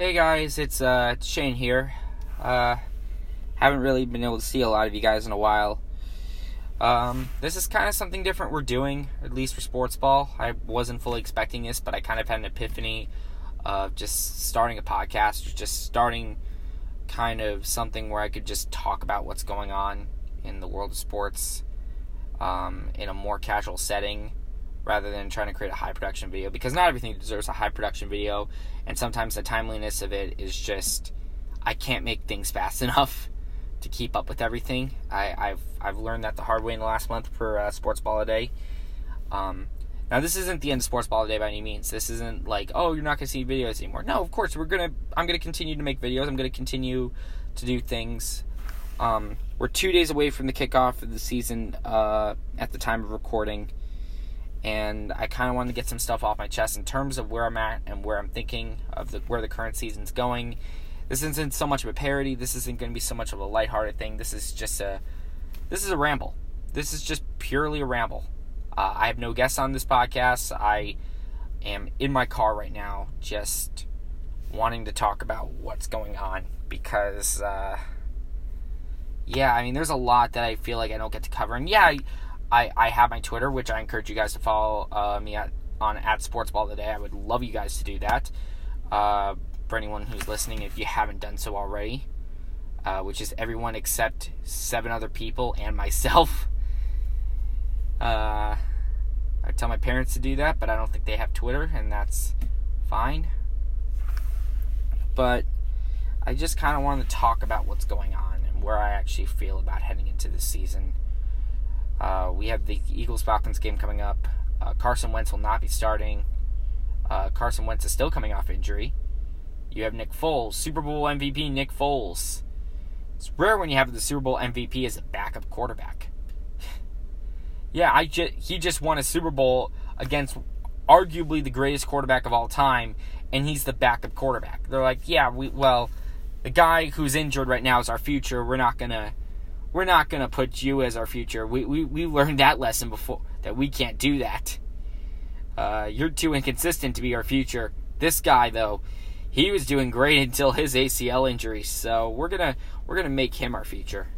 Hey guys, it's uh Shayne here. Uh haven't really been able to see a lot of you guys in a while. Um this is kind of something different we're doing, at least for sports ball. I wasn't fully expecting this, but I kind of had an epiphany of just starting a podcast, or just starting kind of something where I could just talk about what's going on in the world of sports um, in a more casual setting rather than trying to create a high production video because not everything deserves a high production video and sometimes the timeliness of it is just I can't make things fast enough to keep up with everything. I, have I've learned that the hard way in the last month for uh, Sports Ball a Day. Um, now this isn't the end of Sports Ball a Day by any means. This isn't like oh you're not gonna see videos anymore. No, of course we're gonna I'm gonna continue to make videos. I'm gonna continue to do things. Um, we're two days away from the kickoff of the season uh, at the time of recording and I kind of wanted to get some stuff off my chest in terms of where I'm at and where I'm thinking of the, where the current season's going. This isn't so much of a parody. This isn't going to be so much of a lighthearted thing. This is just a this is a ramble. This is just purely a ramble. Uh, I have no guests on this podcast. I am in my car right now, just wanting to talk about what's going on because, uh, yeah, I mean, there's a lot that I feel like I don't get to cover. And yeah, I, I have my Twitter, which I encourage you guys to follow uh, me at on at Sportsball today. I would love you guys to do that. Uh, for anyone who's listening, if you haven't done so already, uh, which is everyone except seven other people and myself. Uh, I tell my parents to do that, but I don't think they have Twitter, and that's fine. But I just kind of wanted to talk about what's going on and where I actually feel about heading into this season. Uh, we have the Eagles Falcons game coming up. Uh, Carson Wentz will not be starting. Uh, Carson Wentz is still coming off injury. You have Nick Foles, Super Bowl MVP Nick Foles. It's rare when you have the Super Bowl MVP as a backup quarterback. yeah, I ju- he just won a Super Bowl against arguably the greatest quarterback of all time, and he's the backup quarterback. They're like, yeah, we well, the guy who's injured right now is our future. We're not gonna we're not going to put you as our future. We, we, we learned that lesson before, that we can't do that. Uh, you're too inconsistent to be our future. This guy, though, he was doing great until his ACL injury, so we're gonna we're gonna make him our future.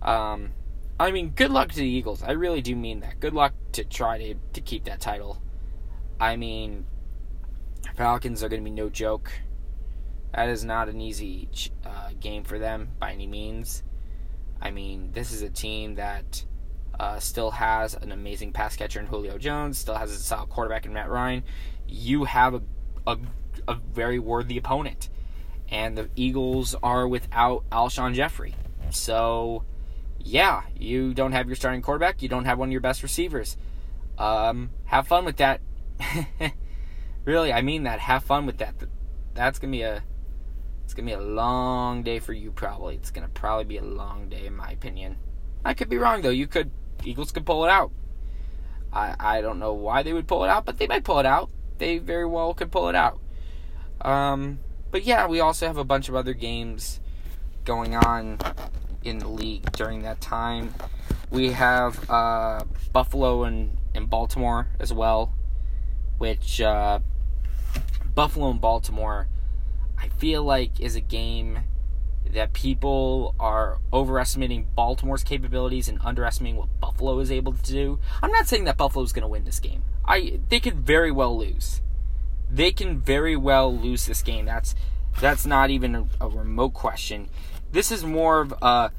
Um, I mean, good luck to the Eagles. I really do mean that. Good luck to try to to keep that title. I mean, Falcons are gonna be no joke. That is not an easy uh, game for them by any means. I mean, this is a team that uh, still has an amazing pass catcher in Julio Jones, still has a solid quarterback in Matt Ryan. You have a, a, a very worthy opponent. And the Eagles are without Alshon Jeffery. So, yeah, you don't have your starting quarterback. You don't have one of your best receivers. Um, have fun with that. really, I mean that. Have fun with that. That's going to be a it's gonna be a long day for you. Probably, it's gonna probably be a long day, in my opinion. I could be wrong though. You could Eagles could pull it out. I I don't know why they would pull it out, but they might pull it out. They very well could pull it out. Um, but yeah, we also have a bunch of other games going on in the league during that time. We have uh, Buffalo and, and Baltimore as well, which uh, Buffalo and Baltimore I feel like is a game that people are overestimating Baltimore's capabilities and underestimating what Buffalo is able to do. I'm not saying that Buffalo is going to win this game. I they could very well lose. They can very well lose this game. That's that's not even a, a remote question. This is more of a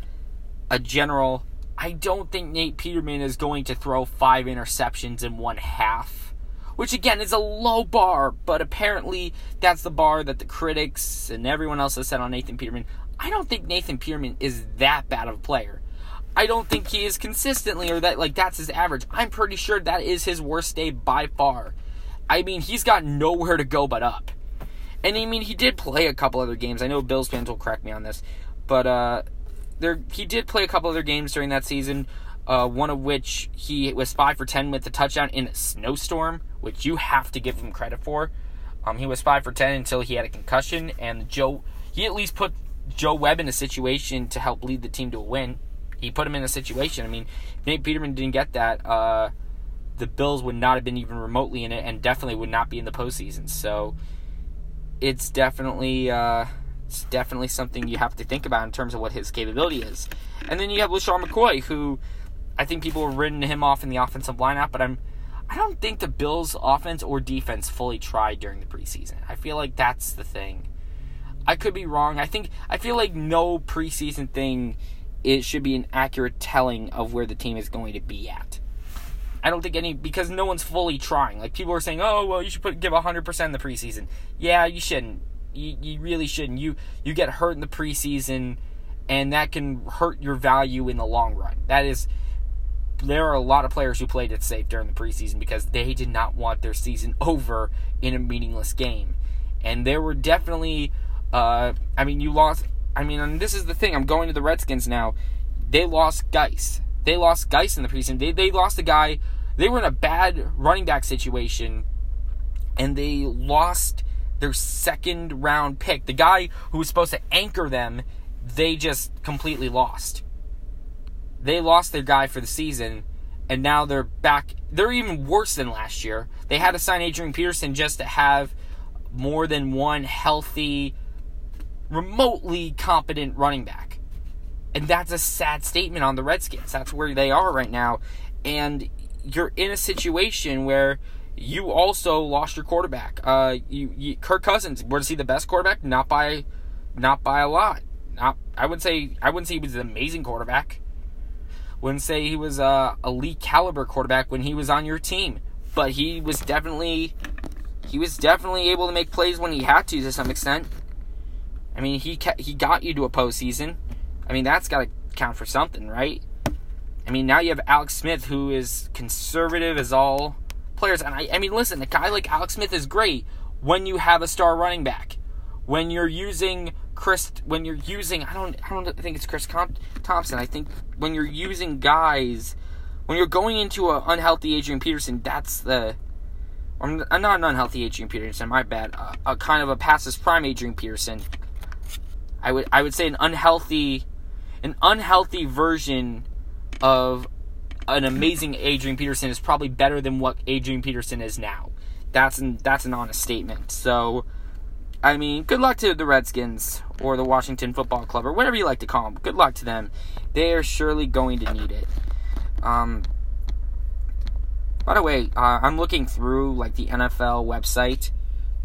a general. I don't think Nate Peterman is going to throw five interceptions in one half which again is a low bar, but apparently that's the bar that the critics and everyone else has set on Nathan Peterman. I don't think Nathan Peterman is that bad of a player. I don't think he is consistently or that like that's his average. I'm pretty sure that is his worst day by far. I mean, he's got nowhere to go but up. And I mean, he did play a couple other games. I know Bills fans will correct me on this, but uh, there he did play a couple other games during that season. Uh, one of which he was five for ten with a touchdown in a snowstorm, which you have to give him credit for. Um, he was five for ten until he had a concussion, and Joe he at least put Joe Webb in a situation to help lead the team to a win. He put him in a situation. I mean, Nate Peterman didn't get that. Uh, the Bills would not have been even remotely in it, and definitely would not be in the postseason. So, it's definitely uh, it's definitely something you have to think about in terms of what his capability is. And then you have LeSean McCoy, who I think people were written him off in the offensive lineup, but I'm I don't think the Bills' offense or defense fully tried during the preseason. I feel like that's the thing. I could be wrong. I think I feel like no preseason thing it should be an accurate telling of where the team is going to be at. I don't think any because no one's fully trying. Like people are saying, "Oh, well, you should put give 100% in the preseason." Yeah, you shouldn't. You, you really shouldn't. You you get hurt in the preseason and that can hurt your value in the long run. That is there are a lot of players who played it safe during the preseason because they did not want their season over in a meaningless game. And there were definitely uh, I mean, you lost. I mean, this is the thing. I'm going to the Redskins now. They lost Guice. They lost Guice in the preseason. They they lost a guy. They were in a bad running back situation, and they lost their second round pick. The guy who was supposed to anchor them, they just completely lost. They lost their guy for the season, and now they're back. They're even worse than last year. They had to sign Adrian Peterson just to have more than one healthy remotely competent running back. And that's a sad statement on the Redskins. That's where they are right now. And you're in a situation where you also lost your quarterback. Uh, you, you Kirk Cousins was he the best quarterback? Not by, not by a lot. Not I would say I wouldn't say he was an amazing quarterback. Wouldn't say he was a elite caliber quarterback when he was on your team, but he was definitely he was definitely able to make plays when he had to to some extent. I mean, he he got you to a postseason. I mean, that's got to count for something, right? I mean, now you have Alex Smith, who is conservative as all players. And I, I mean, listen, a guy like Alex Smith is great when you have a star running back. When you're using Chris, when you're using, I don't, I don't think it's Chris Thompson. I think when you're using guys, when you're going into an unhealthy Adrian Peterson, that's the, I'm not an unhealthy Adrian Peterson, my bad. a kind of a past his prime Adrian Peterson I would I would say an unhealthy an unhealthy version of an amazing Adrian Peterson is probably better than what Adrian Peterson is now. That's an that's an honest statement. So I mean, good luck to the Redskins or the Washington Football Club or whatever you like to call them. Good luck to them. They are surely going to need it. Um, by the way, uh, I'm looking through like the NFL website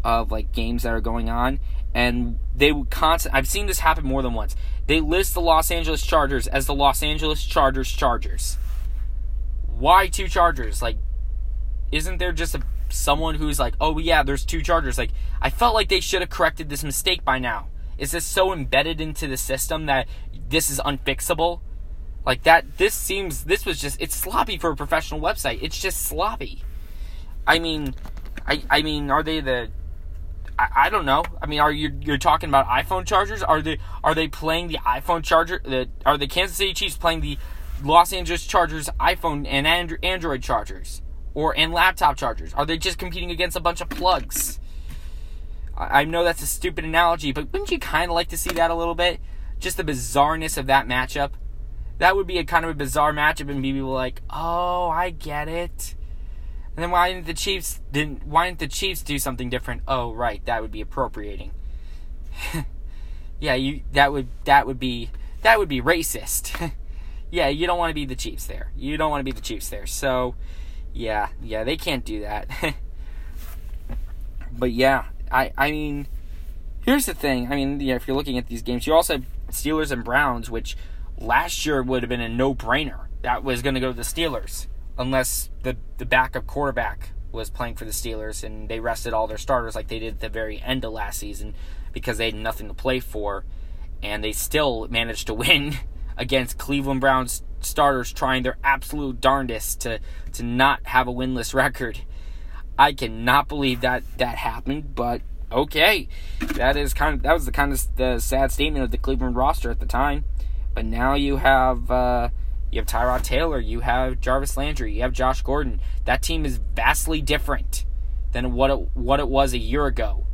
of like games that are going on, and they would constant. I've seen this happen more than once. They list the Los Angeles Chargers as the Los Angeles Chargers Chargers. Why two Chargers? Like, isn't there just a someone who's like, oh yeah, there's two Chargers? Like, I felt like they should have corrected this mistake by now. Is this so embedded into the system that this is unfixable? Like that, this seems this was just it's sloppy for a professional website. It's just sloppy. I mean, I I mean, are they the I, I don't know. I mean, are you you're talking about iPhone chargers? Are they are they playing the iPhone charger? The, are the Kansas City Chiefs playing the Los Angeles Chargers iPhone and Android chargers or and laptop chargers? Are they just competing against a bunch of plugs? I, know that's a stupid analogy, but wouldn't you kind of like to see that a little bit? Just the bizarreness of that matchup. That would be a kind of a bizarre matchup, and people like, "Oh, I get it." And then why didn't the Chiefs didn't why didn't the Chiefs do something different? Oh, right, that would be appropriating. yeah, you that would that would be that would be racist. yeah, you don't want to be the Chiefs there. You don't want to be the Chiefs there. So, yeah, yeah, they can't do that. but yeah, I I mean, here's the thing. I mean, yeah, if you're looking at these games, you also have Steelers and Browns, which last year would have been a no-brainer. That was going to go to the Steelers unless the the backup quarterback was playing for the Steelers and they rested all their starters like they did at the very end of last season because they had nothing to play for and they still managed to win against Cleveland Browns starters trying their absolute darndest to to not have a winless record. I cannot believe that that happened, but okay. That is kind of that was the kind of the sad statement of the Cleveland roster at the time. But now you have uh, you have Tyrod Taylor, you have Jarvis Landry, you have Josh Gordon. That team is vastly different than what it, what it was a year ago.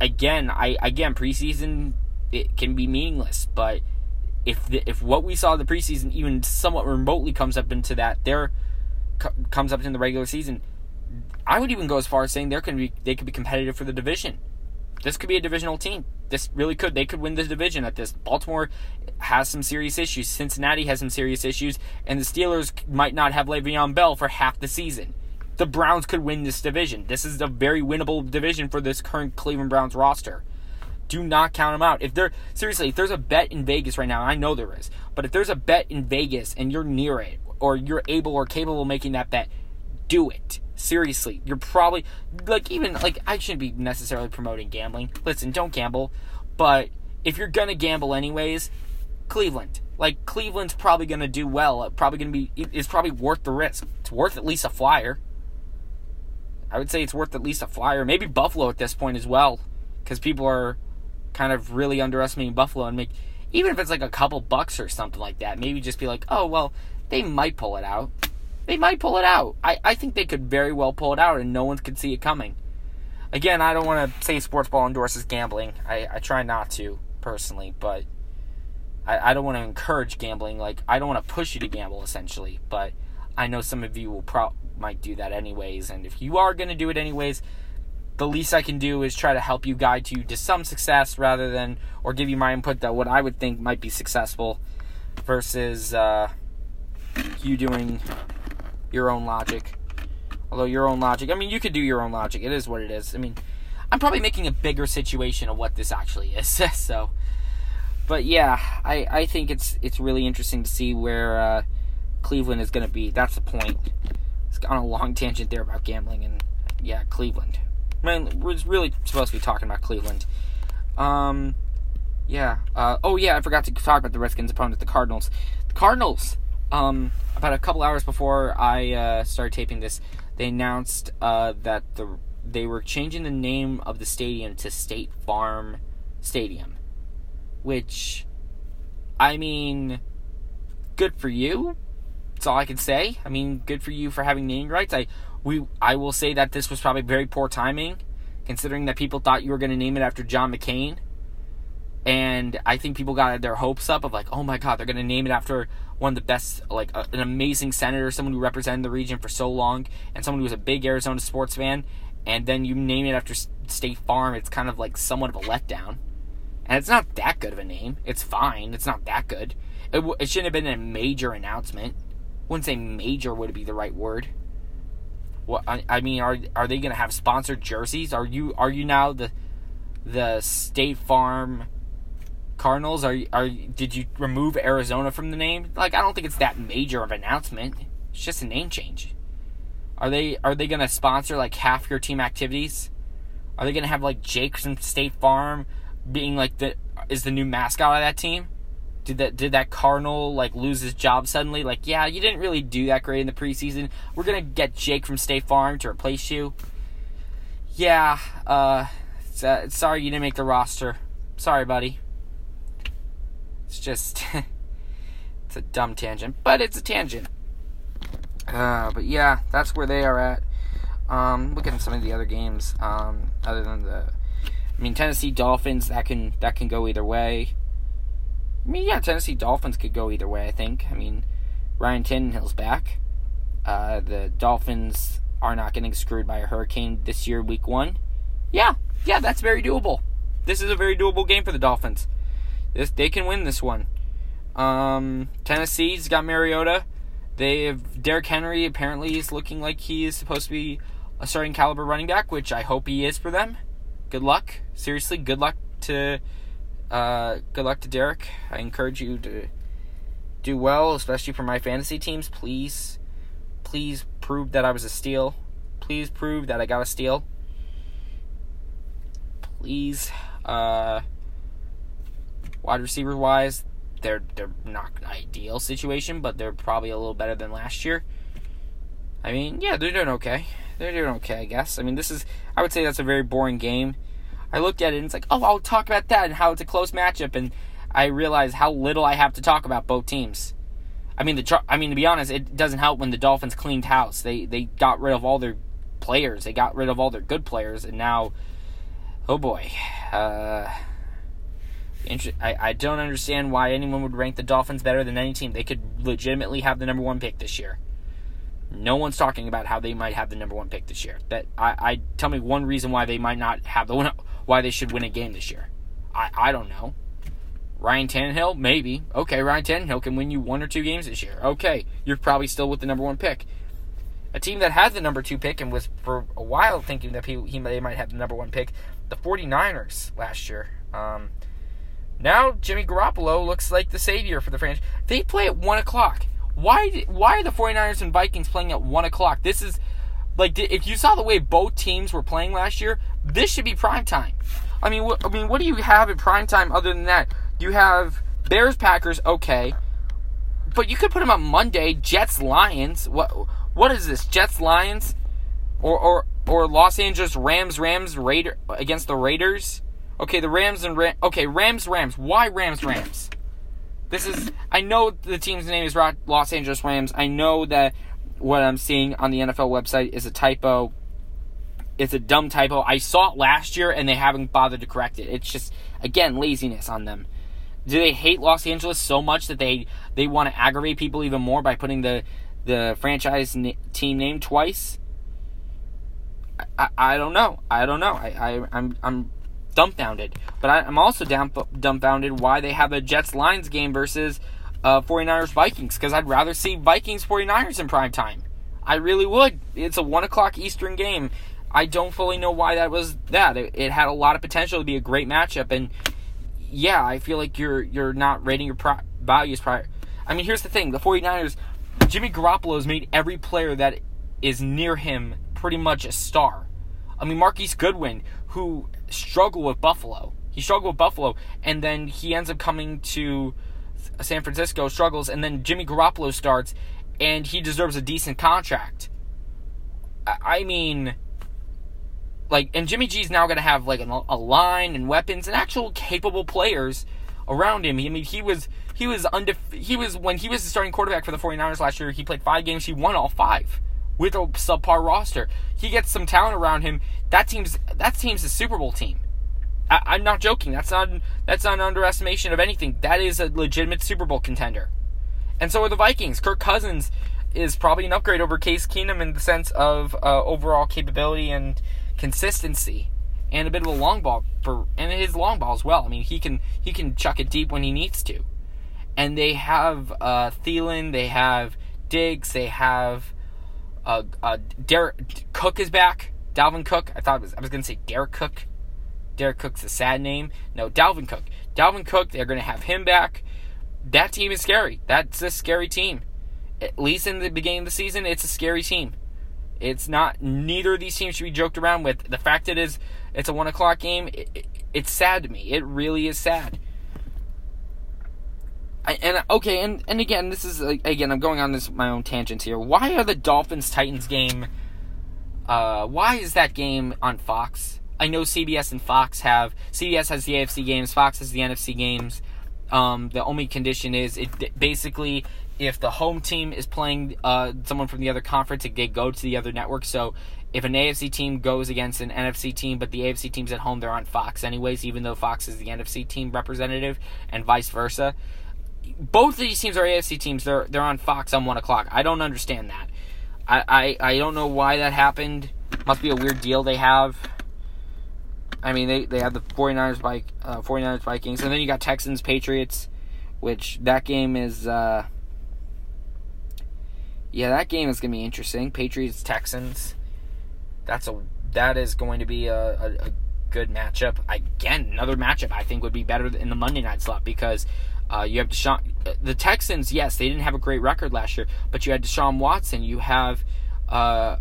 Again, I again preseason it can be meaningless, but if the, if what we saw the preseason even somewhat remotely comes up into that, there comes up in the regular season, I would even go as far as saying they're be they could be competitive for the division this could be a divisional team. This really could. They could win the division at this. Baltimore has some serious issues. Cincinnati has some serious issues, and the Steelers might not have Le'Veon Bell for half the season. The Browns could win this division. This is a very winnable division for this current Cleveland Browns roster. Do not count them out. If they're seriously, if there's a bet in Vegas right now, I know there is, but if there's a bet in Vegas and you're near it, or you're able or capable of making that bet, do it. Seriously, you're probably like even like I shouldn't be necessarily promoting gambling. Listen, don't gamble, but if you're gonna gamble anyways, Cleveland. Like Cleveland's probably gonna do well. Uh, probably gonna be. It's probably worth the risk. It's worth at least a flyer. I would say it's worth at least a flyer. Maybe Buffalo at this point as well, because people are kind of really underestimating Buffalo and make even if it's like a couple bucks or something like that, maybe just be like, oh well, they might pull it out. They might pull it out. I, I think they could very well pull it out and no one could see it coming. Again, I don't want to say sports ball endorses gambling. I, I try not to personally, but I, I don't want to encourage gambling. Like I don't want to push you to gamble essentially, but I know some of you will pro- might do that anyways, and if you are going to do it anyways, the least I can do is try to help you guide you to some success rather than, or give you my input that what I would think might be successful versus uh, you doing your own logic. Although your own logic, I mean, you could do your own logic. It is what it is. I mean, I'm probably making a bigger situation of what this actually is. so, but yeah, I, I think it's it's really interesting to see where uh, Cleveland is going to be. That's the point. It's on a long tangent there about gambling and yeah, Cleveland. I mean, we're really supposed to be talking about Cleveland. Um, yeah. Uh, oh, yeah, I forgot to talk about the Redskins' opponent, the Cardinals. The Cardinals, um, about a couple hours before I uh, started taping this, they announced uh, that the they were changing the name of the stadium to State Farm Stadium, which, I mean, good for you. That's all I can say. I mean, good for you for having naming rights. I we I will say that this was probably very poor timing, considering that people thought you were going to name it after John McCain, and I think people got their hopes up of like, oh my God, they're going to name it after one of the best, like a, an amazing senator, someone who represented the region for so long, and someone who was a big Arizona sports fan, and then you name it after State Farm. It's kind of like somewhat of a letdown, and it's not that good of a name. It's fine. It's not that good. It, w- it shouldn't have been a major announcement. wouldn't say major would be the right word what I, I mean, are are they going to have sponsored jerseys? Are you are you now the the State Farm Cardinals? Are are did you remove Arizona from the name? Like I don't think it's that major of an announcement. It's just a name change. Are they are they going to sponsor like half your team activities? Are they going to have like Jake from State Farm being like the is the new mascot of that team? Did that did that Cardinal like lose his job suddenly? Like, yeah, you didn't really do that great in the preseason. We're gonna get Jake from State Farm to replace you. Yeah, uh, sorry you didn't make the roster. Sorry, buddy. It's just it's a dumb tangent, but it's a tangent. Uh, but yeah, that's where they are at. Um, look at some of the other games. Um, other than the, I mean, Tennessee Dolphins that can that can go either way. I mean, yeah, Tennessee Dolphins could go either way. I think. I mean, Ryan Tannehill's back. Uh, the Dolphins are not getting screwed by a hurricane this year, Week One. Yeah, yeah, that's very doable. This is a very doable game for the Dolphins. This they can win this one. Um, Tennessee's got Mariota. They have Derrick Henry. Apparently, is looking like he is supposed to be a starting caliber running back, which I hope he is for them. Good luck. Seriously, good luck to uh, good luck to Derrick. I encourage you to do well, especially for my fantasy teams. Please, please prove that I was a steal. Please prove that I got a steal. Please, uh, wide receiver wise, they're they're not ideal situation, but they're probably a little better than last year. I mean, yeah, they're doing okay. They're doing okay, I guess. I mean, this is I would say that's a very boring game. I looked at it and it's like, oh, I'll talk about that and how it's a close matchup, and I realize how little I have to talk about both teams. I mean, the I mean to be honest, it doesn't help when the Dolphins cleaned house. They they got rid of all their players. They got rid of all their good players, and now, oh boy, uh, I I don't understand why anyone would rank the Dolphins better than any team. They could legitimately have the number one pick this year. No one's talking about how they might have the number one pick this year. That I, I tell me one reason why they might not have the one why they should win a game this year. I, I don't know. Ryan Tannehill, maybe. Okay, Ryan Tannehill can win you one or two games this year. Okay, you're probably still with the number one pick. A team that had the number two pick and was for a while thinking that he, he they might have the number one pick, the 49ers last year. Um, now Jimmy Garoppolo looks like the savior for the franchise. They play at 1 o'clock. Why, why are the 49ers and Vikings playing at 1 o'clock? This is like if you saw the way both teams were playing last year, this should be prime time. I mean, what, I mean, what do you have at prime time other than that? You have Bears Packers, okay, but you could put them on Monday. Jets Lions. What what is this? Jets Lions, or or or Los Angeles Rams Rams Raider against the Raiders. Okay, the Rams and Ram. Okay, Rams Rams. Why Rams Rams? This is. I know the team's name is Los Angeles Rams. I know that what I'm seeing on the NFL website is a typo. It's a dumb typo. I saw it last year and they haven't bothered to correct it. It's just again laziness on them. Do they hate Los Angeles so much that they they want to aggravate people even more by putting the the franchise team name twice? I, I, don't know. I don't know. I, I I'm I'm dumbfounded. But I, am also down, dumbfounded why they have a Jets Lions game versus uh, 49ers Vikings because I'd rather see Vikings 49ers in prime time. I really would. It's a 1 o'clock Eastern game. I don't fully know why that was that. It, it, had a lot of potential to be a great matchup, and yeah, I feel like you're you're not rating your pro- values prior. I mean, here's the thing: the 49ers, Jimmy Garoppolo has made every player that is near him pretty much a star. I mean, Marquise Goodwin, who struggled with Buffalo, he struggled with Buffalo, and then he ends up coming to San Francisco, struggles, and then Jimmy Garoppolo starts, and he deserves a decent contract. I mean, like, and Jimmy G's now going to have like a line and weapons and actual capable players around him. I mean, he was he was undef- he was when he was the starting quarterback for the 49ers last year, he played 5 games, he won all 5 with a subpar roster. He gets some talent around him. That team's that team's a Super Bowl team. I, am not joking. That's not that's not an underestimation of anything. That is a legitimate Super Bowl contender. And so are the Vikings. Kirk Cousins is probably an upgrade over Case Keenum in the sense of uh, overall capability and consistency, and a bit of a long ball for and his long ball as well. I mean, he can he can chuck it deep when he needs to. And they have uh, Thielen, they have Diggs, they have uh, uh, Derek Cook is back. Dalvin Cook. I thought was I was going to say Derek Cook. Derek Cook's a sad name. No, Dalvin Cook. Dalvin Cook, they're going to have him back. That team is scary. That's a scary team. At least in the beginning of the season, it's a scary team. It's not. Neither of these teams should be joked around with. The fact it is, it's a one o'clock game. It, it, it's sad to me. It really is sad. I, and okay, and and again, this is again, I'm going on this my own tangents here. Why are the Dolphins Titans game? Uh, why is that game on Fox? I know CBS and Fox have CBS has the AFC games, Fox has the NFC games. Um, the only condition is it basically if the home team is playing uh, someone from the other conference, they go to the other network. So if an AFC team goes against an NFC team, but the AFC team's at home, they're on Fox anyways, even though Fox is the NFC team representative, and vice versa. Both of these teams are AFC teams. They're they're on Fox on one o'clock. I don't understand that. I, I, I don't know why that happened. Must be a weird deal they have. I mean, they, they have the 49ers, Vik, uh, 49ers Vikings, and then you got Texans Patriots, which that game is. Uh, yeah, that game is gonna be interesting. Patriots Texans. That's a that is going to be a, a, a, good matchup. Again, another matchup I think would be better in the Monday night slot because uh, you have Deshaun. The Texans, yes, they didn't have a great record last year, but you had Deshaun Watson. You have uh,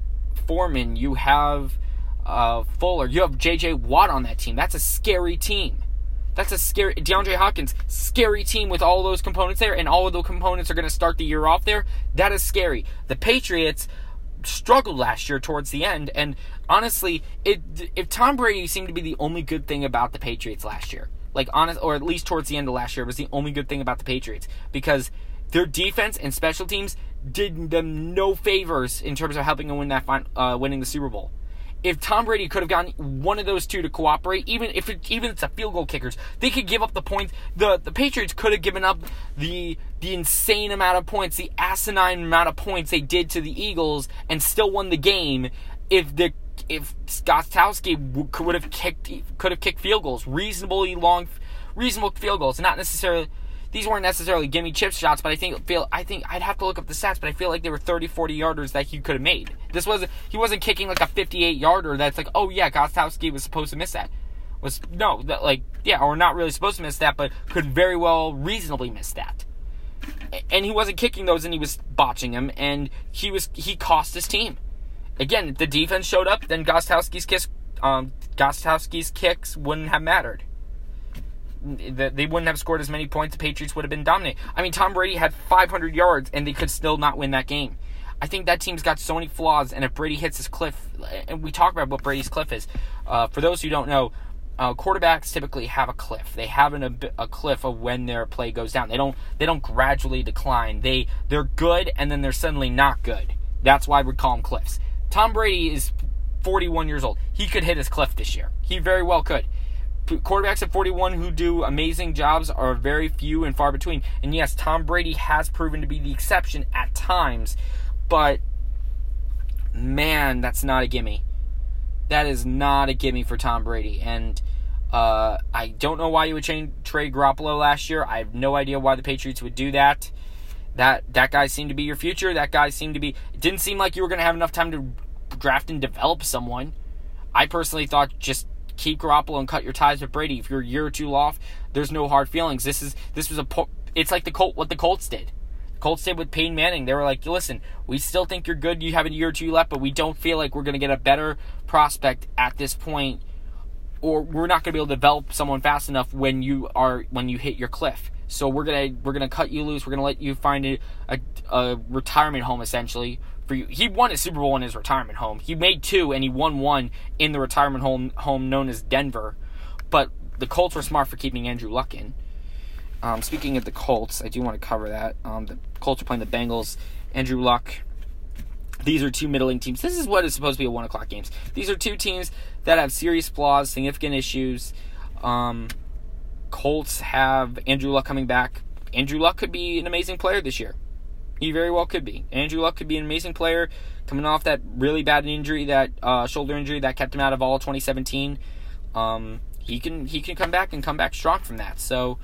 Foreman. You have uh, Fuller. You have J.J. Watt on that team. That's a scary team. That's a scary DeAndre Hopkins, scary team with all those components there, and all of those components are going to start the year off there. That is scary. The Patriots struggled last year towards the end, and honestly, it if Tom Brady seemed to be the only good thing about the Patriots last year, like honest, or at least towards the end of last year, was the only good thing about the Patriots because their defense and special teams did them no favors in terms of helping them win that uh, winning the Super Bowl if Tom Brady could have gotten one of those two to cooperate, even if it, even it's a field goal kickers, they could give up the points. The the Patriots could have given up the the insane amount of points, the asinine amount of points they did to the Eagles, and still won the game if the if Gostkowski would have kicked could have kicked field goals, reasonably long, reasonable field goals, not necessarily. These weren't necessarily gimme chip shots, but I think feel I think I'd have to look up the stats, but I feel like they were 30, 40 yarders that he could have made. This was he wasn't kicking like a 58 yarder that's like, oh yeah, Gostkowski was supposed to miss that. Was no, that like yeah, or not really supposed to miss that, but could very well reasonably miss that. And he wasn't kicking those, and he was botching them, and he was he cost his team. Again, the defense showed up, then Gostkowski's kicks, um, Gostkowski's kicks wouldn't have mattered. They wouldn't have scored as many points. The Patriots would have been dominant. I mean, Tom Brady had 500 yards, and they could still not win that game. I think that team's got so many flaws, and if Brady hits his cliff, and we talk about what Brady's cliff is. Uh, for those who don't know, uh, quarterbacks typically have a cliff. They have an, a, a cliff of when their play goes down. They don't they don't gradually decline. They they're good and then they're suddenly not good. That's why we call them cliffs. Tom Brady is 41 years old. He could hit his cliff this year. He very well could. Quarterbacks at 41 who do amazing jobs are very few and far between. And yes, Tom Brady has proven to be the exception at times, but man, that's not a gimme. That is not a gimme for Tom Brady. And uh, I don't know why you would change, trade Garoppolo last year. I have no idea why the Patriots would do that. That that guy seemed to be your future. That guy seemed to be. It didn't seem like you were going to have enough time to draft and develop someone. I personally thought just keep Garoppolo and cut your ties with Brady. If you're a year or two off, there's no hard feelings. This is this was a. It's like the Colt what the Colts did. Colts did with Peyton Manning. They were like, listen, we still think you're good. You have a year or two left, but we don't feel like we're going to get a better prospect at this point, or we're not going to be able to develop someone fast enough when you are when you hit your cliff. So we're gonna we're gonna cut you loose. We're gonna let you find a, a, a retirement home essentially for you. He won a Super Bowl in his retirement home. He made two, and he won one in the retirement home home known as Denver. But the Colts were smart for keeping Andrew Luck in. Um, speaking of the Colts, I do want to cover that. Um, the Colts are playing the Bengals. Andrew Luck. These are two middling teams. This is what is supposed to be a one o'clock games. These are two teams that have serious flaws, significant issues. Um, Colts have Andrew Luck coming back. Andrew Luck could be an amazing player this year. He very well could be. Andrew Luck could be an amazing player coming off that really bad injury, that uh, shoulder injury that kept him out of all 2017. Um, he can he can come back and come back strong from that. So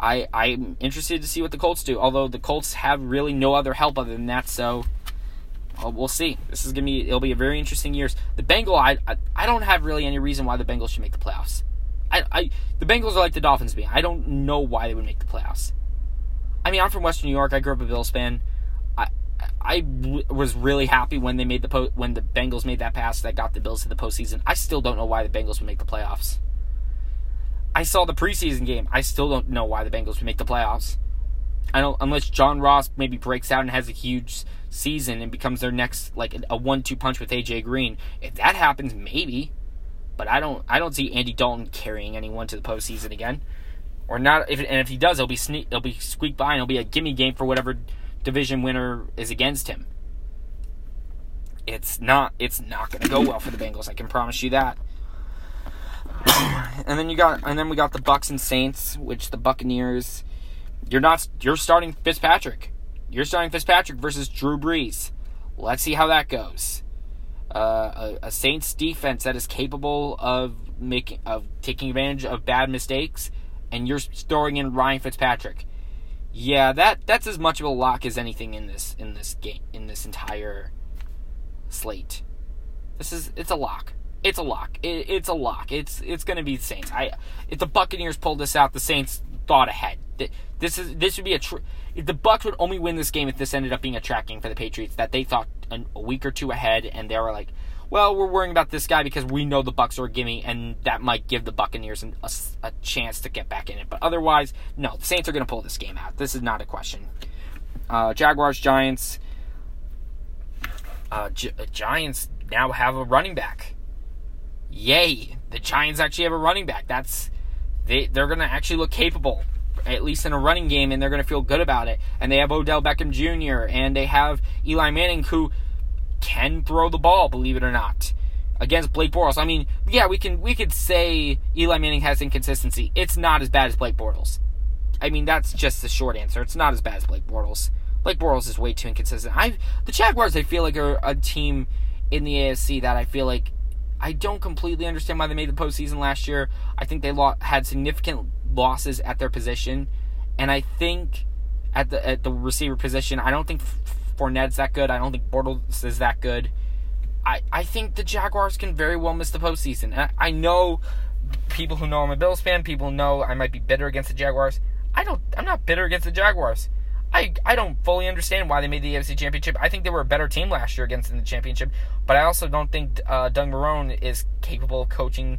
I I'm interested to see what the Colts do. Although the Colts have really no other help other than that, so uh, we'll see. This is gonna be it'll be a very interesting years. The Bengals I, I, I don't have really any reason why the Bengals should make the playoffs. I, I the Bengals are like the Dolphins being. I don't know why they would make the playoffs. I mean, I'm from Western New York. I grew up a Bills fan. I I w- was really happy when they made the po- when the Bengals made that pass that got the Bills to the postseason. I still don't know why the Bengals would make the playoffs. I saw the preseason game. I still don't know why the Bengals would make the playoffs. I don't unless John Ross maybe breaks out and has a huge season and becomes their next like a one-two punch with AJ Green. If that happens, maybe. But I don't I don't see Andy Dalton carrying anyone to the postseason again. Or not if and if he does, it'll be sneak it'll be squeak by and it'll be a gimme game for whatever division winner is against him. It's not it's not gonna go well for the Bengals, I can promise you that. and then you got and then we got the Bucks and Saints, which the Buccaneers you're not you're starting Fitzpatrick. You're starting Fitzpatrick versus Drew Brees. Let's see how that goes. Uh, a, a, Saints defense that is capable of making of taking advantage of bad mistakes, and you're throwing in Ryan Fitzpatrick. Yeah, that that's as much of a lock as anything in this in this game in this entire slate. This is it's a lock. It's a lock. It, it's a lock. It's it's going to be the Saints. I if the Buccaneers pulled this out, the Saints thought ahead. This is this would be a tr- the Bucks would only win this game if this ended up being a tracking for the Patriots that they thought an, a week or two ahead, and they were like, "Well, we're worrying about this guy because we know the Bucks are a gimme, and that might give the Buccaneers an, a, a, chance to get back in it." But otherwise, no, the Saints are going to pull this game out. This is not a question. Uh, Jaguars, Giants. Uh, Gi- Giants now have a running back yay, the Giants actually have a running back. That's they they're going to actually look capable at least in a running game and they're going to feel good about it. And they have Odell Beckham Jr. and they have Eli Manning who can throw the ball, believe it or not. Against Blake Bortles. I mean, yeah, we can we could say Eli Manning has inconsistency. It's not as bad as Blake Bortles. I mean, that's just the short answer. It's not as bad as Blake Bortles. Blake Bortles is way too inconsistent. I the Jaguars I feel like are a team in the AFC that I feel like I don't completely understand why they made the postseason last year. I think they lo- had significant losses at their position, and I think at the at the receiver position, I don't think Fournette's that good. I don't think Bortles is that good. I, I think the Jaguars can very well miss the postseason. I, I know people who know I'm a Bills fan, people know I might be bitter against the Jaguars. I don't. I'm not bitter against the Jaguars. I, I don't fully understand why they made the AFC Championship. I think they were a better team last year against in the championship, but I also don't think uh, Doug Marrone is capable of coaching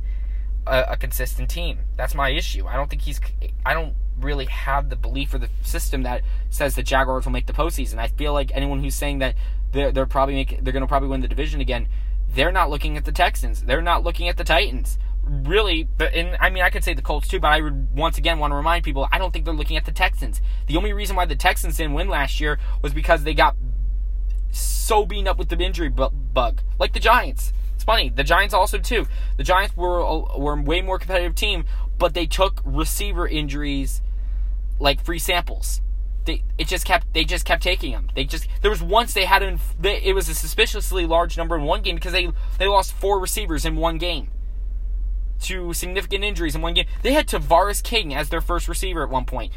a, a, consistent team. That's my issue. I don't think he's. I don't really have the belief or the system that says the Jaguars will make the postseason. I feel like anyone who's saying that they're, they're probably make, they're going to probably win the division again, they're not looking at the Texans. They're not looking at the Titans really, but and I mean, I could say the Colts too, but I would once again want to remind people I don't think they're looking at the Texans. The only reason why the Texans didn't win last year was because they got so beaten up with the injury bug, like the Giants. It's funny, the Giants also too. The Giants were were a way more competitive team, but they took receiver injuries like free samples. They it just kept they just kept taking them. They just there was once they had an, they, it was a suspiciously large number in one game because they they lost four receivers in one game to significant injuries in one game. They had Tavarres King as their first receiver at one point.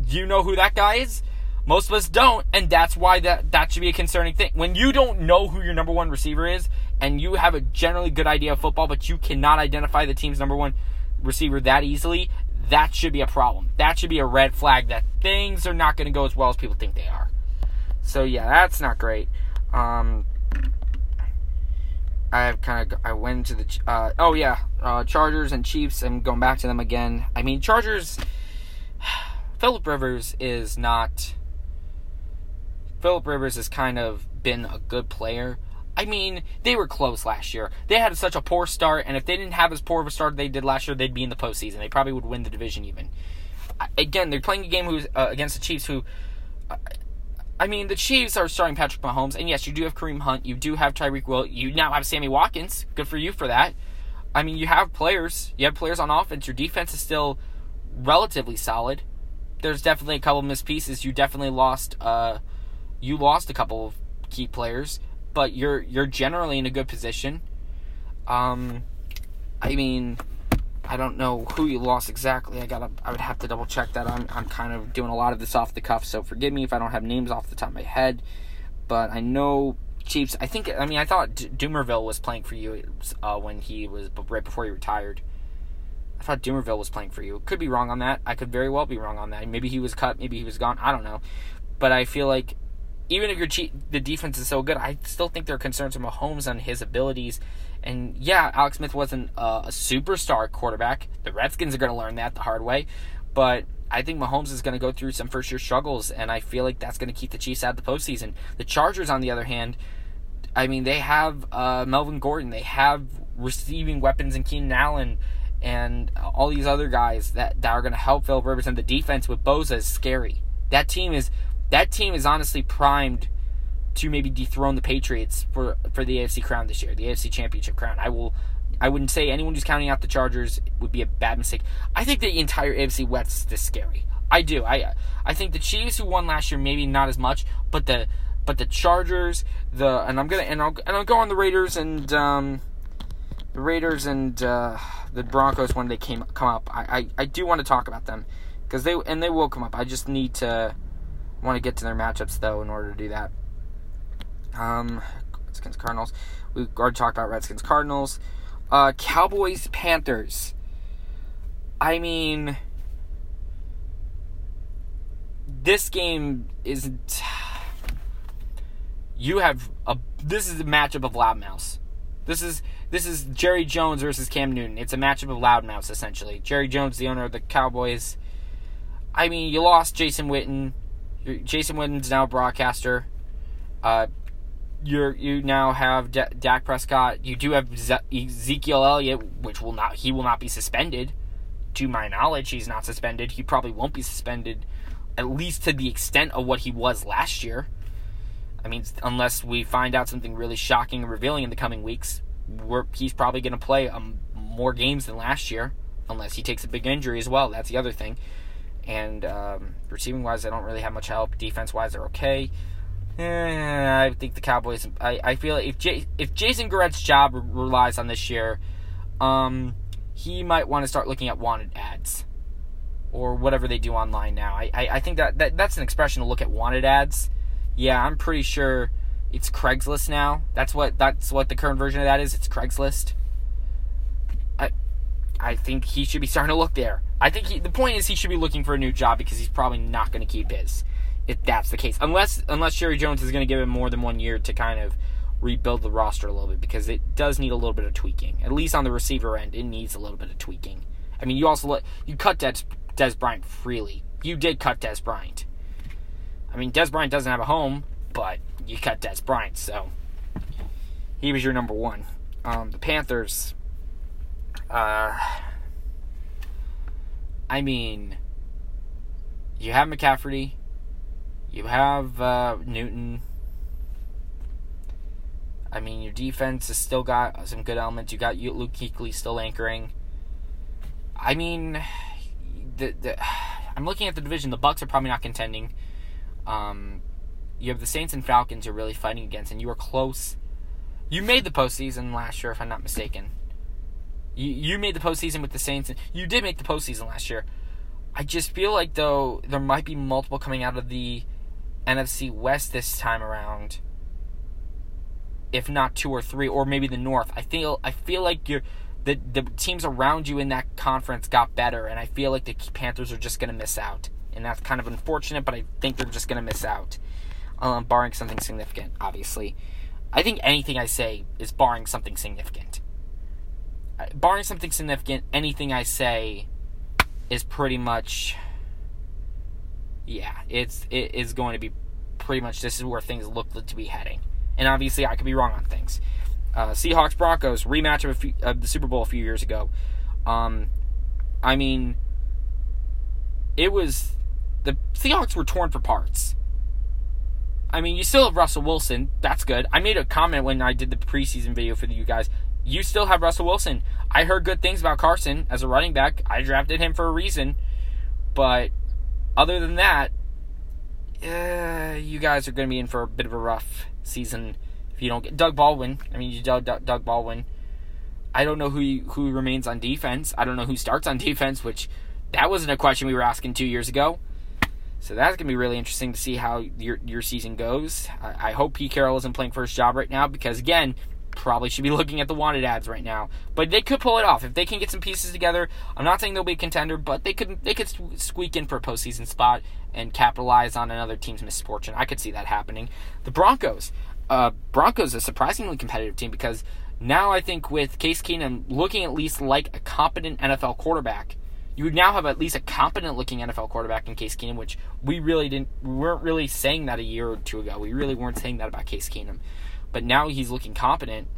Do you know who that guy is? Most of us don't, and that's why that, that should be a concerning thing. When you don't know who your number one receiver is, and you have a generally good idea of football, but you cannot identify the team's number one receiver that easily, that should be a problem. That should be a red flag that things are not going to go as well as people think they are. So yeah, that's not great. Um, I kind of I went to the uh, oh yeah uh, Chargers and Chiefs. I'm going back to them again. I mean Chargers. Philip Rivers is not. Philip Rivers has kind of been a good player. I mean, they were close last year. They had such a poor start, and if they didn't have as poor of a start they did last year, they'd be in the postseason. They probably would win the division even. Again, they're playing a game who's uh, against the Chiefs, who uh, I mean, the Chiefs are starting Patrick Mahomes, and yes, you do have Kareem Hunt, you do have Tyreek Hill, you now have Sammy Watkins. Good for you for that. I mean, you have players, you have players on offense. Your defense is still relatively solid. There's definitely a couple missed pieces. You definitely lost, uh, you lost a couple of key players, but you're you're generally in a good position. Um, I mean, I don't know who you lost exactly. I gotta. I would have to double check that. I'm. I'm kind of doing a lot of this off the cuff, so forgive me if I don't have names off the top of my head. But I know Chiefs. I think. I mean, I thought D- Dumervil was playing for you uh, when he was right before he retired. I thought Dumervil was playing for you. Could be wrong on that. I could very well be wrong on that. Maybe he was cut. Maybe he was gone. I don't know. But I feel like even if your the defense is so good, I still think there are concerns from Mahomes on his abilities and yeah, Alex Smith wasn't a superstar quarterback. The Redskins are going to learn that the hard way. But I think Mahomes is going to go through some first year struggles, and I feel like that's going to keep the Chiefs out of the postseason. The Chargers, on the other hand, I mean, they have uh, Melvin Gordon, they have receiving weapons in Keenan Allen, and all these other guys that, that are going to help Philip Rivers, and the defense with Bosa is scary. That team is that team is honestly primed to maybe dethrone the Patriots for for the AFC crown this year, the AFC Championship crown. I will. I wouldn't say anyone who's counting out the Chargers would be a bad mistake. I think the entire AFC West is scary. I do. I I think the Chiefs who won last year maybe not as much, but the but the Chargers, the and I'm gonna and I'll and I'll go on the Raiders and um, the Raiders and uh, the Broncos when they came come up. I, I, I do want to talk about them because they and they will come up. I just need to want to get to their matchups though in order to do that. Um, Redskins Cardinals. We already talked about Redskins Cardinals. Uh, Cowboys Panthers. I mean, this game is. You have a. This is a matchup of loudmouths. This is this is Jerry Jones versus Cam Newton. It's a matchup of loudmouths essentially. Jerry Jones, the owner of the Cowboys. I mean, you lost Jason Witten. Jason Witten's now a broadcaster. Uh, you you now have D- Dak Prescott. You do have Ze- Ezekiel Elliott, which will not he will not be suspended. To my knowledge, he's not suspended. He probably won't be suspended, at least to the extent of what he was last year. I mean, unless we find out something really shocking and revealing in the coming weeks, he's probably going to play um, more games than last year, unless he takes a big injury as well. That's the other thing. And um, receiving wise, I don't really have much help. Defense wise, they're okay Eh, I think the Cowboys. I, I feel if J, if Jason Garrett's job relies on this year, um, he might want to start looking at wanted ads or whatever they do online now. I, I, I think that, that that's an expression to look at wanted ads. Yeah, I'm pretty sure it's Craigslist now. That's what that's what the current version of that is. It's Craigslist. I I think he should be starting to look there. I think he, the point is he should be looking for a new job because he's probably not going to keep his if that's the case. Unless unless Jerry Jones is going to give him more than one year to kind of rebuild the roster a little bit because it does need a little bit of tweaking. At least on the receiver end, it needs a little bit of tweaking. I mean, you also let you cut Des, Dez Bryant freely. You did cut Dez Bryant. I mean, Dez Bryant doesn't have a home, but you cut Dez Bryant, so he was your number one. Um, the Panthers. Uh, I mean, you have McCaffrey, you have uh, Newton. I mean, your defense has still got some good elements. You got Luke Kuechly still anchoring. I mean, the, the I'm looking at the division. The Bucs are probably not contending. Um, you have the Saints and Falcons you're really fighting against, and you were close. You made the postseason last year, if I'm not mistaken. You you made the postseason with the Saints. You did make the postseason last year. I just feel like though there might be multiple coming out of the NFC West this time around. If not two or three, or maybe the North. I feel I feel like you're the the teams around you in that conference got better, and I feel like the Panthers are just gonna miss out, and that's kind of unfortunate. But I think they're just gonna miss out, um, barring something significant. Obviously, I think anything I say is barring something significant. Barring something significant, anything I say is pretty much yeah, it's it is going to be pretty much this is where things look to be heading. And obviously, I could be wrong on things. Uh, Seahawks Broncos rematch of, few, of, the Super Bowl a few years ago. Um, I mean, it was the Seahawks were torn for parts. I mean, you still have Russell Wilson. That's good. I made a comment when I did the preseason video for you guys. You still have Russell Wilson. I heard good things about Carson as a running back. I drafted him for a reason. But other than that, uh, you guys are going to be in for a bit of a rough season if you don't get Doug Baldwin. I mean, you Doug, Doug, Doug Baldwin. I don't know who who remains on defense. I don't know who starts on defense, which that wasn't a question we were asking two years ago. So that's gonna be really interesting to see how your your season goes. I, I hope Pete Carroll isn't playing for his job right now because again, probably should be looking at the wanted ads right now. But they could pull it off if they can get some pieces together. I'm not saying they'll be a contender, but they could they could squeak in for a postseason spot and capitalize on another team's misfortune. I could see that happening. The Broncos, uh, Broncos, a surprisingly competitive team because now I think with Case Keenum looking at least like a competent NFL quarterback. You would now have at least a competent looking NFL quarterback in Case Keenum, which we really didn't we weren't really saying that a year or two ago. We really weren't saying that about Case Keenum but now he's looking competent.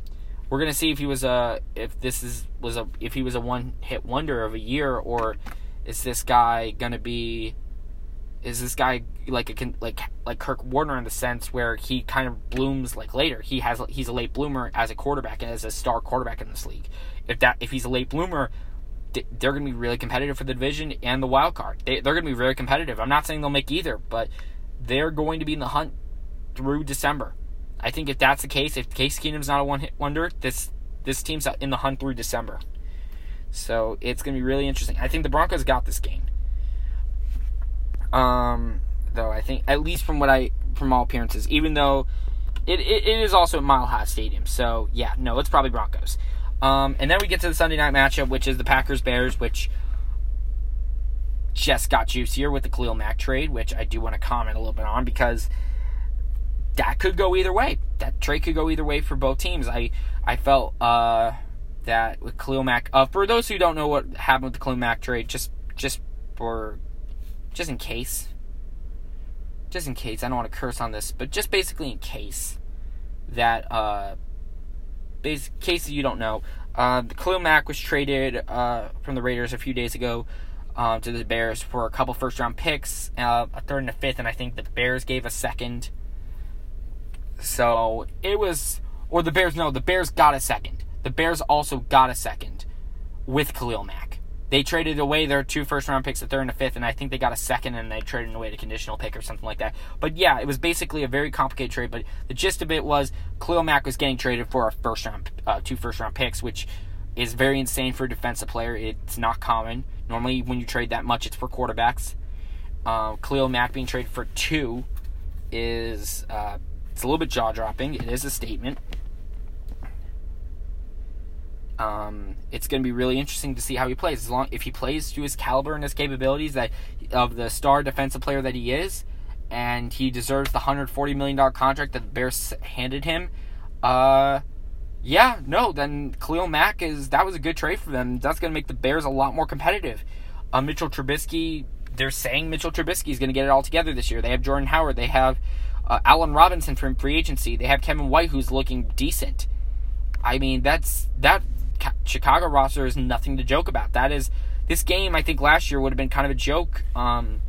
We're gonna see if he was a if this is was a if he was a one hit wonder of a year or is this guy gonna be is this guy like a like like Kurt Warner in the sense where he kind of blooms like later. He has he's a late bloomer as a quarterback and as a star quarterback in this league. If that if he's a late bloomer, they're going to be really competitive for the division and the wild card. They, they're going to be very competitive. I'm not saying they'll make either, but they're going to be in the hunt through December. I think if that's the case, if Case Keenum's not a one hit wonder, this this team's in the hunt through December. So it's going to be really interesting. I think the Broncos got this game. Um, though I think at least from what I from all appearances, even though it, it, it is also at Mile High Stadium. So yeah, no, it's probably Broncos. Um, and then we get to the Sunday night matchup, which is the Packers Bears, which just got juicier with the Khalil Mack trade, which I do want to comment a little bit on because that could go either way. That trade could go either way for both teams. I I felt uh, that with Khalil Mack. Uh, for those who don't know what happened with the Khalil Mack trade, just just for just in case, just in case I don't want to curse on this, but just basically in case that uh, base case you don't know, uh, the Khalil Mack was traded uh, from the Raiders a few days ago. Um, to the Bears for a couple first round picks, uh, a third and a fifth, and I think the Bears gave a second so it was, or the Bears, no, the Bears got a second. The Bears also got a second with Khalil Mack. they traded away their two first round picks, a third and a fifth, and I think they got a second, and they traded away a conditional pick or something like that. But yeah, it was basically a very complicated trade. But the gist of it was Khalil Mack was getting traded for a first round, uh, two first round picks, which is very insane for a defensive player. It's not common. Normally, when you trade that much, it's for quarterbacks. Uh, Khalil Mack being traded for two is uh, it's a little bit jaw dropping. It is a statement. Um, it's going to be really interesting to see how he plays. As long if he plays to his caliber and his capabilities that of the star defensive player that he is, and he deserves the hundred forty million dollar contract that the Bears handed him. Uh, yeah, no, then Khalil Mack is that was a good trade for them. That's going to make the Bears a lot more competitive. Uh, Mitchell Trubisky, they're saying Mitchell Trubisky is going to get it all together this year. They have Jordan Howard. They have uh, Allen Robinson from free agency. They have Kevin White, who's looking decent. I mean, that's that Chicago roster is nothing to joke about. That is this game. I think last year would have been kind of a joke. Um,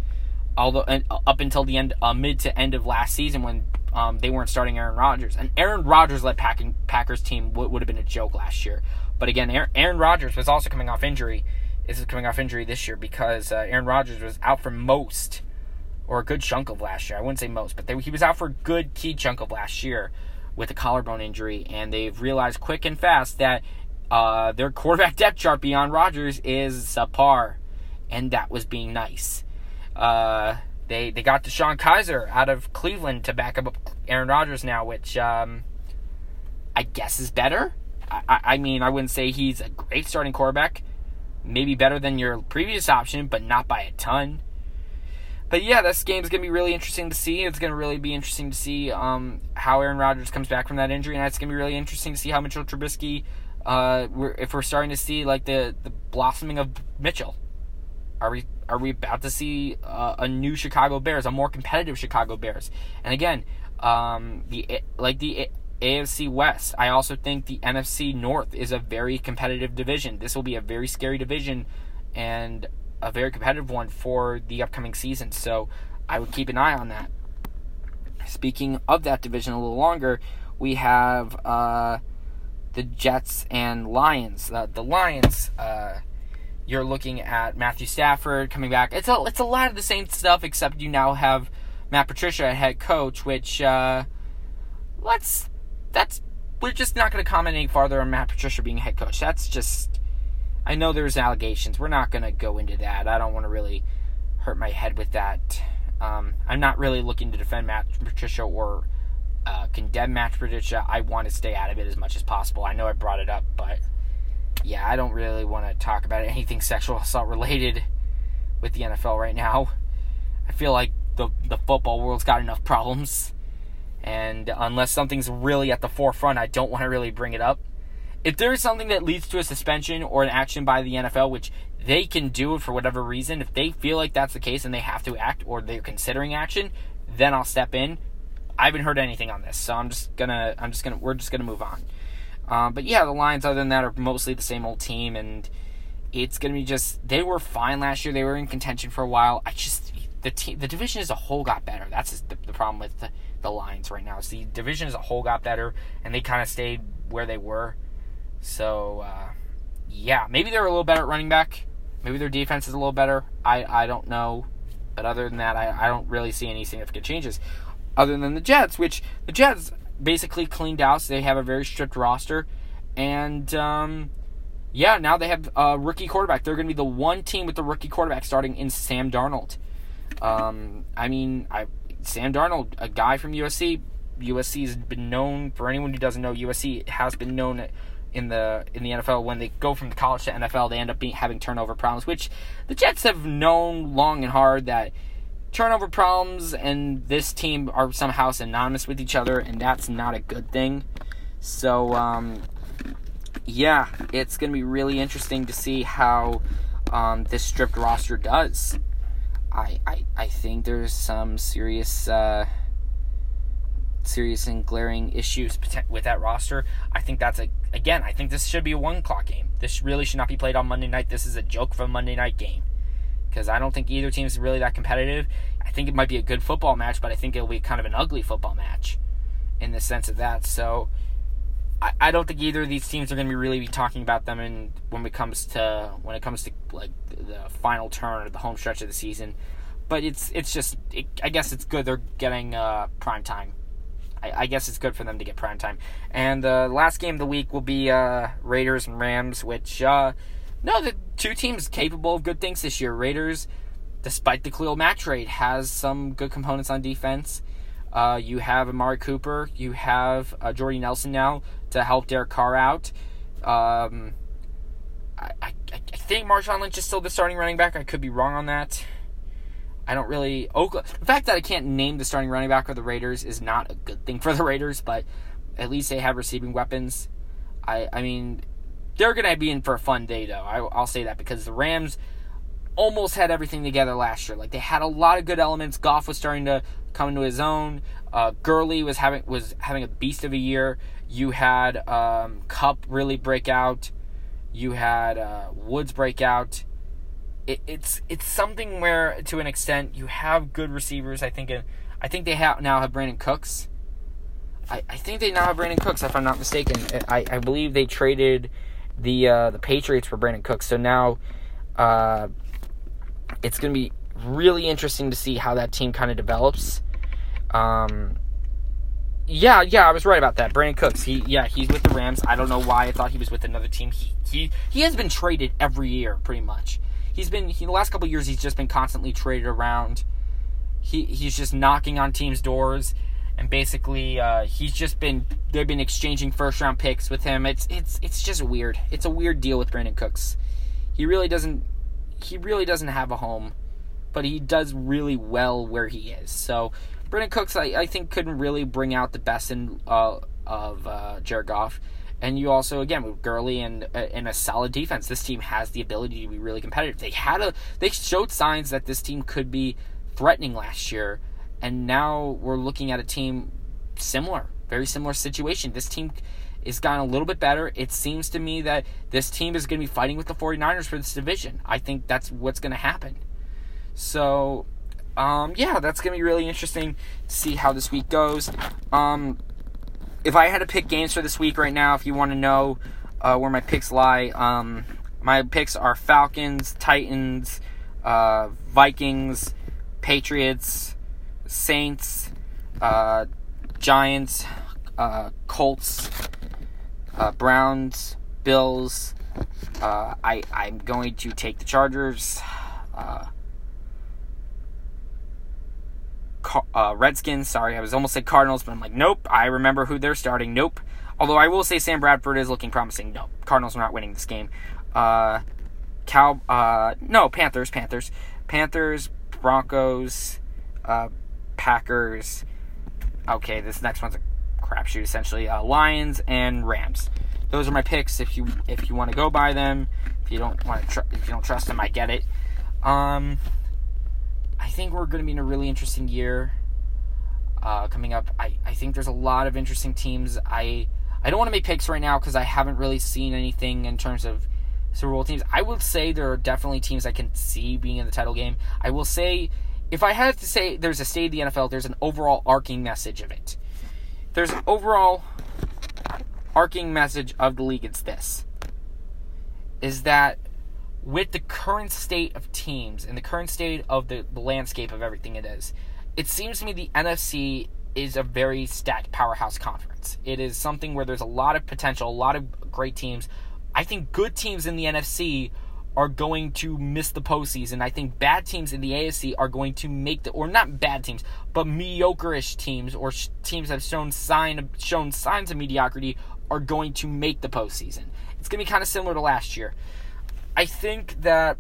although up until the end, uh, mid to end of last season when um, they weren't starting Aaron Rodgers, and Aaron Rodgers led Pack- Packers team would, would have been a joke last year. But again, Aaron, Aaron Rodgers was also coming off injury. This is coming off injury this year because uh, Aaron Rodgers was out for most or a good chunk of last year. I wouldn't say most, but they, he was out for a good key chunk of last year with a collarbone injury, and they've realized quick and fast that uh, their quarterback depth chart beyond Rodgers is subpar, and that was being nice. Uh, they they got DeShone Kizer out of Cleveland to back up Aaron Rodgers now, which um, I guess is better. I, I mean, I wouldn't say he's a great starting quarterback. Maybe better than your previous option, but not by a ton. But yeah, this game is to be really interesting to see. It's to really be interesting to see um, how Aaron Rodgers comes back from that injury, and it's to be really interesting to see how Mitchell Trubisky uh, we're, if we're starting to see like the, the blossoming of Mitchell. Are we are we about to see uh, a new Chicago Bears, a more competitive Chicago Bears? And again, um, the like the AFC West, I also think the NFC North is a very competitive division. This will be a very scary division and a very competitive one for the upcoming season. So I would keep an eye on that. Speaking of that division a little longer, we have uh, the Jets and Lions. Uh, the Lions, uh, you're looking at Matthew Stafford coming back. It's a it's a lot of the same stuff, except you now have Matt Patricia head coach. Which uh, let's that's we're just not going to comment any farther on Matt Patricia being head coach. That's just I know there's allegations. We're not going to go into that. I don't want to really hurt my head with that. Um, I'm not really looking to defend Matt Patricia or uh, condemn Matt Patricia. I want to stay out of it as much as possible. I know I brought it up, but yeah, I don't really want to talk about anything sexual assault related with the NFL right now. I feel like the the football world's got enough problems, and unless something's really at the forefront, I don't want to really bring it up. If there is something that leads to a suspension or an action by the NFL, which they can do for whatever reason, if they feel like that's the case and they have to act or they're considering action, then I'll step in I haven't heard anything on this, so I'm just gonna I'm just gonna we're just gonna move on. Um, but yeah, the Lions other than that are mostly the same old team, and it's gonna be just they were fine last year. They were in contention for a while. I just the team the division as a whole got better. That's the, the problem with the, the Lions right now. Is the division as a whole got better, and they kind of stayed where they were. So uh, yeah, maybe they're a little better at running back. Maybe their defense is a little better. I, I don't know. But other than that, I, I don't really see any significant changes other than the Jets, which the Jets basically cleaned house. They have a very strict roster, and um, yeah, now they have a rookie quarterback. They're going to be the one team with the rookie quarterback starting in Sam Darnold. Um, I mean, I Sam Darnold, a guy from USC. USC has been known for anyone who doesn't know. USC has been known in the in the NFL when they go from the college to NFL, they end up being, having turnover problems, which the Jets have known long and hard that turnover problems and this team are somehow synonymous with each other, and that's not a good thing. So, um, yeah, it's going to be really interesting to see how um, this stripped roster does. I, I, I think there's some serious, uh, serious and glaring issues with that roster. I think that's a again. I think this should be a one o'clock game. This really should not be played on Monday night. This is a joke for a Monday night game because I don't think either team is really that competitive. I think it might be a good football match, but I think it'll be kind of an ugly football match in the sense of that. So I, I don't think either of these teams are going to be really be talking about them in when it comes to when it comes to like the final turn or the home stretch of the season. But it's it's just it, I guess it's good they're getting uh, prime time. I, guess it's good for them to get prime time. And the last game of the week will be uh, Raiders and Rams, which uh, no, the two teams capable of good things this year. Raiders, despite the Khalil Mack rate, has some good components on defense. Uh, you have Amari Cooper. You have uh, Jordy Nelson now to help Derek Carr out. Um, I, I, I think Marshawn Lynch is still the starting running back. I could be wrong on that. I don't really. Oakland, the fact that I can't name the starting running back for the Raiders is not a good thing for the Raiders, but at least they have receiving weapons. I, I mean, they're to be in for a fun day, though. I, I'll say that because the Rams almost had everything together last year. Like they had a lot of good elements. Goff was starting to come into his own. Uh, Gurley was having was having a beast of a year. You had um, Kupp really break out. You had uh, Woods break out. It, it's it's something where to an extent you have good receivers. I think I think they have now have Brandin Cooks. I, I think they now have Brandin Cooks if I'm not mistaken. I, I believe they traded the uh, the Patriots for Brandin Cooks. So now uh, it's going to be really interesting to see how that team kind of develops. Um, yeah, yeah, I was right about that. Brandin Cooks, he yeah, he's with the Rams. I don't know why I thought he was with another team. He he he has been traded every year, pretty much. He's been he, the last couple years. He's just been constantly traded around. He he's just knocking on teams' doors, and basically uh, he's just been they've been exchanging first round picks with him. It's it's it's just weird. It's a weird deal with Brandin Cooks. He really doesn't he really doesn't have a home, but he does really well where he is. So Brandin Cooks, I, I think, couldn't really bring out the best in uh, of uh, Jared Goff. And you also, again, with Gurley and uh, and a solid defense, this team has the ability to be really competitive. They had a they showed signs that this team could be threatening last year, and now we're looking at a team similar, very similar situation. This team is gotten a little bit better. It seems to me that this team is going to be fighting with the 49ers for this division. I think that's what's going to happen. So, um, yeah, that's going to be really interesting to see how this week goes. Um, if I had to pick games for this week right now, if you want to know uh, where my picks lie, um, my picks are Falcons, Titans, uh, Vikings, Patriots, Saints, uh, Giants, uh, Colts, uh, Browns, Bills. Uh, I I'm going to take the Chargers. Uh, Redskins. Sorry, I was almost said Cardinals, but I'm like, nope. I remember who they're starting. Nope. Although I will say Sam Bradford is looking promising. No, Cardinals are not winning this game. Uh, Cow. Uh, no, Panthers. Panthers. Panthers. Broncos. Uh, Packers. Okay, this next one's a crapshoot essentially. Uh, Lions and Rams. Those are my picks. If you if you want to go by them, if you don't want to tr- if you don't trust them, I get it. Um, I think we're going to be in a really interesting year uh, coming up. I, I think there's a lot of interesting teams. I I don't want to make picks right now because I haven't really seen anything in terms of Super Bowl teams. I would say there are definitely teams I can see being in the title game. I will say, if I had to say there's a state of the NFL, there's an overall arcing message of it. There's an overall arcing message of the league. It's this: is that with the current state of teams and the current state of the, the landscape of everything it is, it seems to me the NFC is a very stacked powerhouse conference. It is something where there's a lot of potential, a lot of great teams. I think good teams in the NFC are going to miss the postseason. I think bad teams in the AFC are going to make the, or not bad teams, but mediocre-ish teams or sh- teams that have shown sign shown signs of mediocrity are going to make the postseason. It's going to be kind of similar to last year. I think that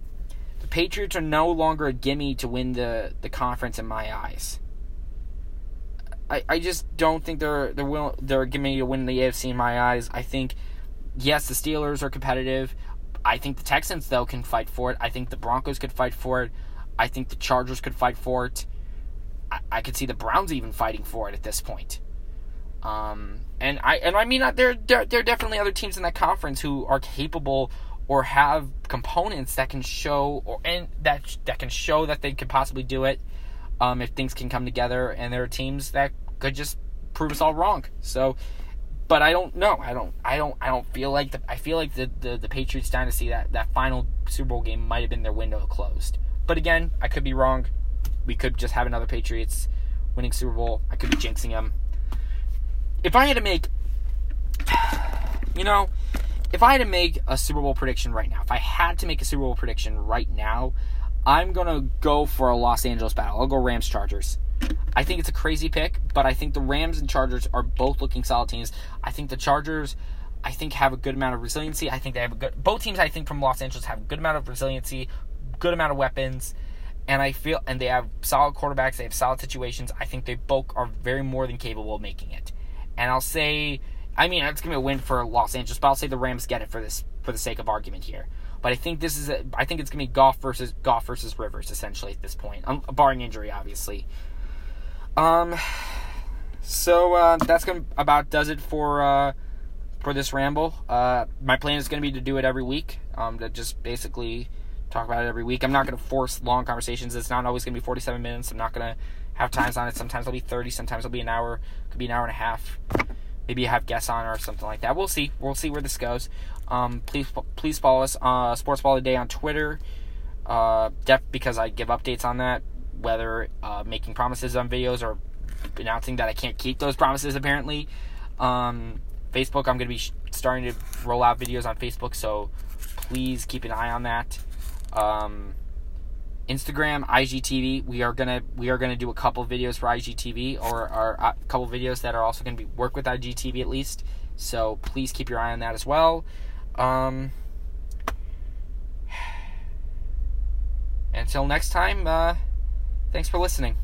the Patriots are no longer a gimme to win the, the conference in my eyes. I, I just don't think they're they're will, they're gimme to win the AFC in my eyes. I think yes, the Steelers are competitive. I think the Texans though can fight for it. I think the Broncos could fight for it. I think the Chargers could fight for it. I, I could see the Browns even fighting for it at this point. Um, and I and I mean there there there are definitely other teams in that conference who are capable or have components that can show or and that that can show that they could possibly do it um, if things can come together. And there are teams that could just prove us all wrong. So but I don't know. I don't. I don't. I don't feel like the. I feel like the the, the Patriots dynasty that that final Super Bowl game might have been their window closed. But again, I could be wrong. We could just have another Patriots winning Super Bowl. I could be jinxing them. If I had to make, you know, if I had to make a Super Bowl prediction right now, if I had to make a Super Bowl prediction right now, I'm gonna go for a Los Angeles battle. I'll go Rams Chargers. I think it's a crazy pick, but I think the Rams and Chargers are both looking solid teams. I think the Chargers, I think, have a good amount of resiliency. I think they have a good. Both teams, I think, from Los Angeles have a good amount of resiliency, good amount of weapons, and I feel, and they have solid quarterbacks. They have solid situations. I think they both are very more than capable of making it. And I'll say, I mean, it's gonna be a win for Los Angeles, but I'll say the Rams get it for this, for the sake of argument here. But I think this is, a, I think it's gonna be Goff versus Goff versus Rivers essentially at this point, um, barring injury, obviously. Um, so uh, that's gonna about does it for uh, for this ramble. Uh, my plan is gonna be to do it every week. Um, to just basically talk about it every week. I'm not gonna force long conversations. It's not always gonna be 47 minutes. I'm not gonna have times on it. Sometimes it'll be 30. Sometimes it'll be an hour. Could be an hour and a half. Maybe have guests on or something like that. We'll see. We'll see where this goes. Um, please please follow us uh, Sports Ball Today on Twitter. Uh, def- because I give updates on that whether uh, making promises on videos or announcing that I can't keep those promises. Apparently, um, Facebook. I'm going to be starting to roll out videos on Facebook, so please keep an eye on that. Um, Instagram, IGTV. We are gonna we are gonna do a couple videos for IGTV or, or a couple videos that are also gonna be work with IGTV at least. So please keep your eye on that as well. Um, until next time. Uh, Thanks for listening.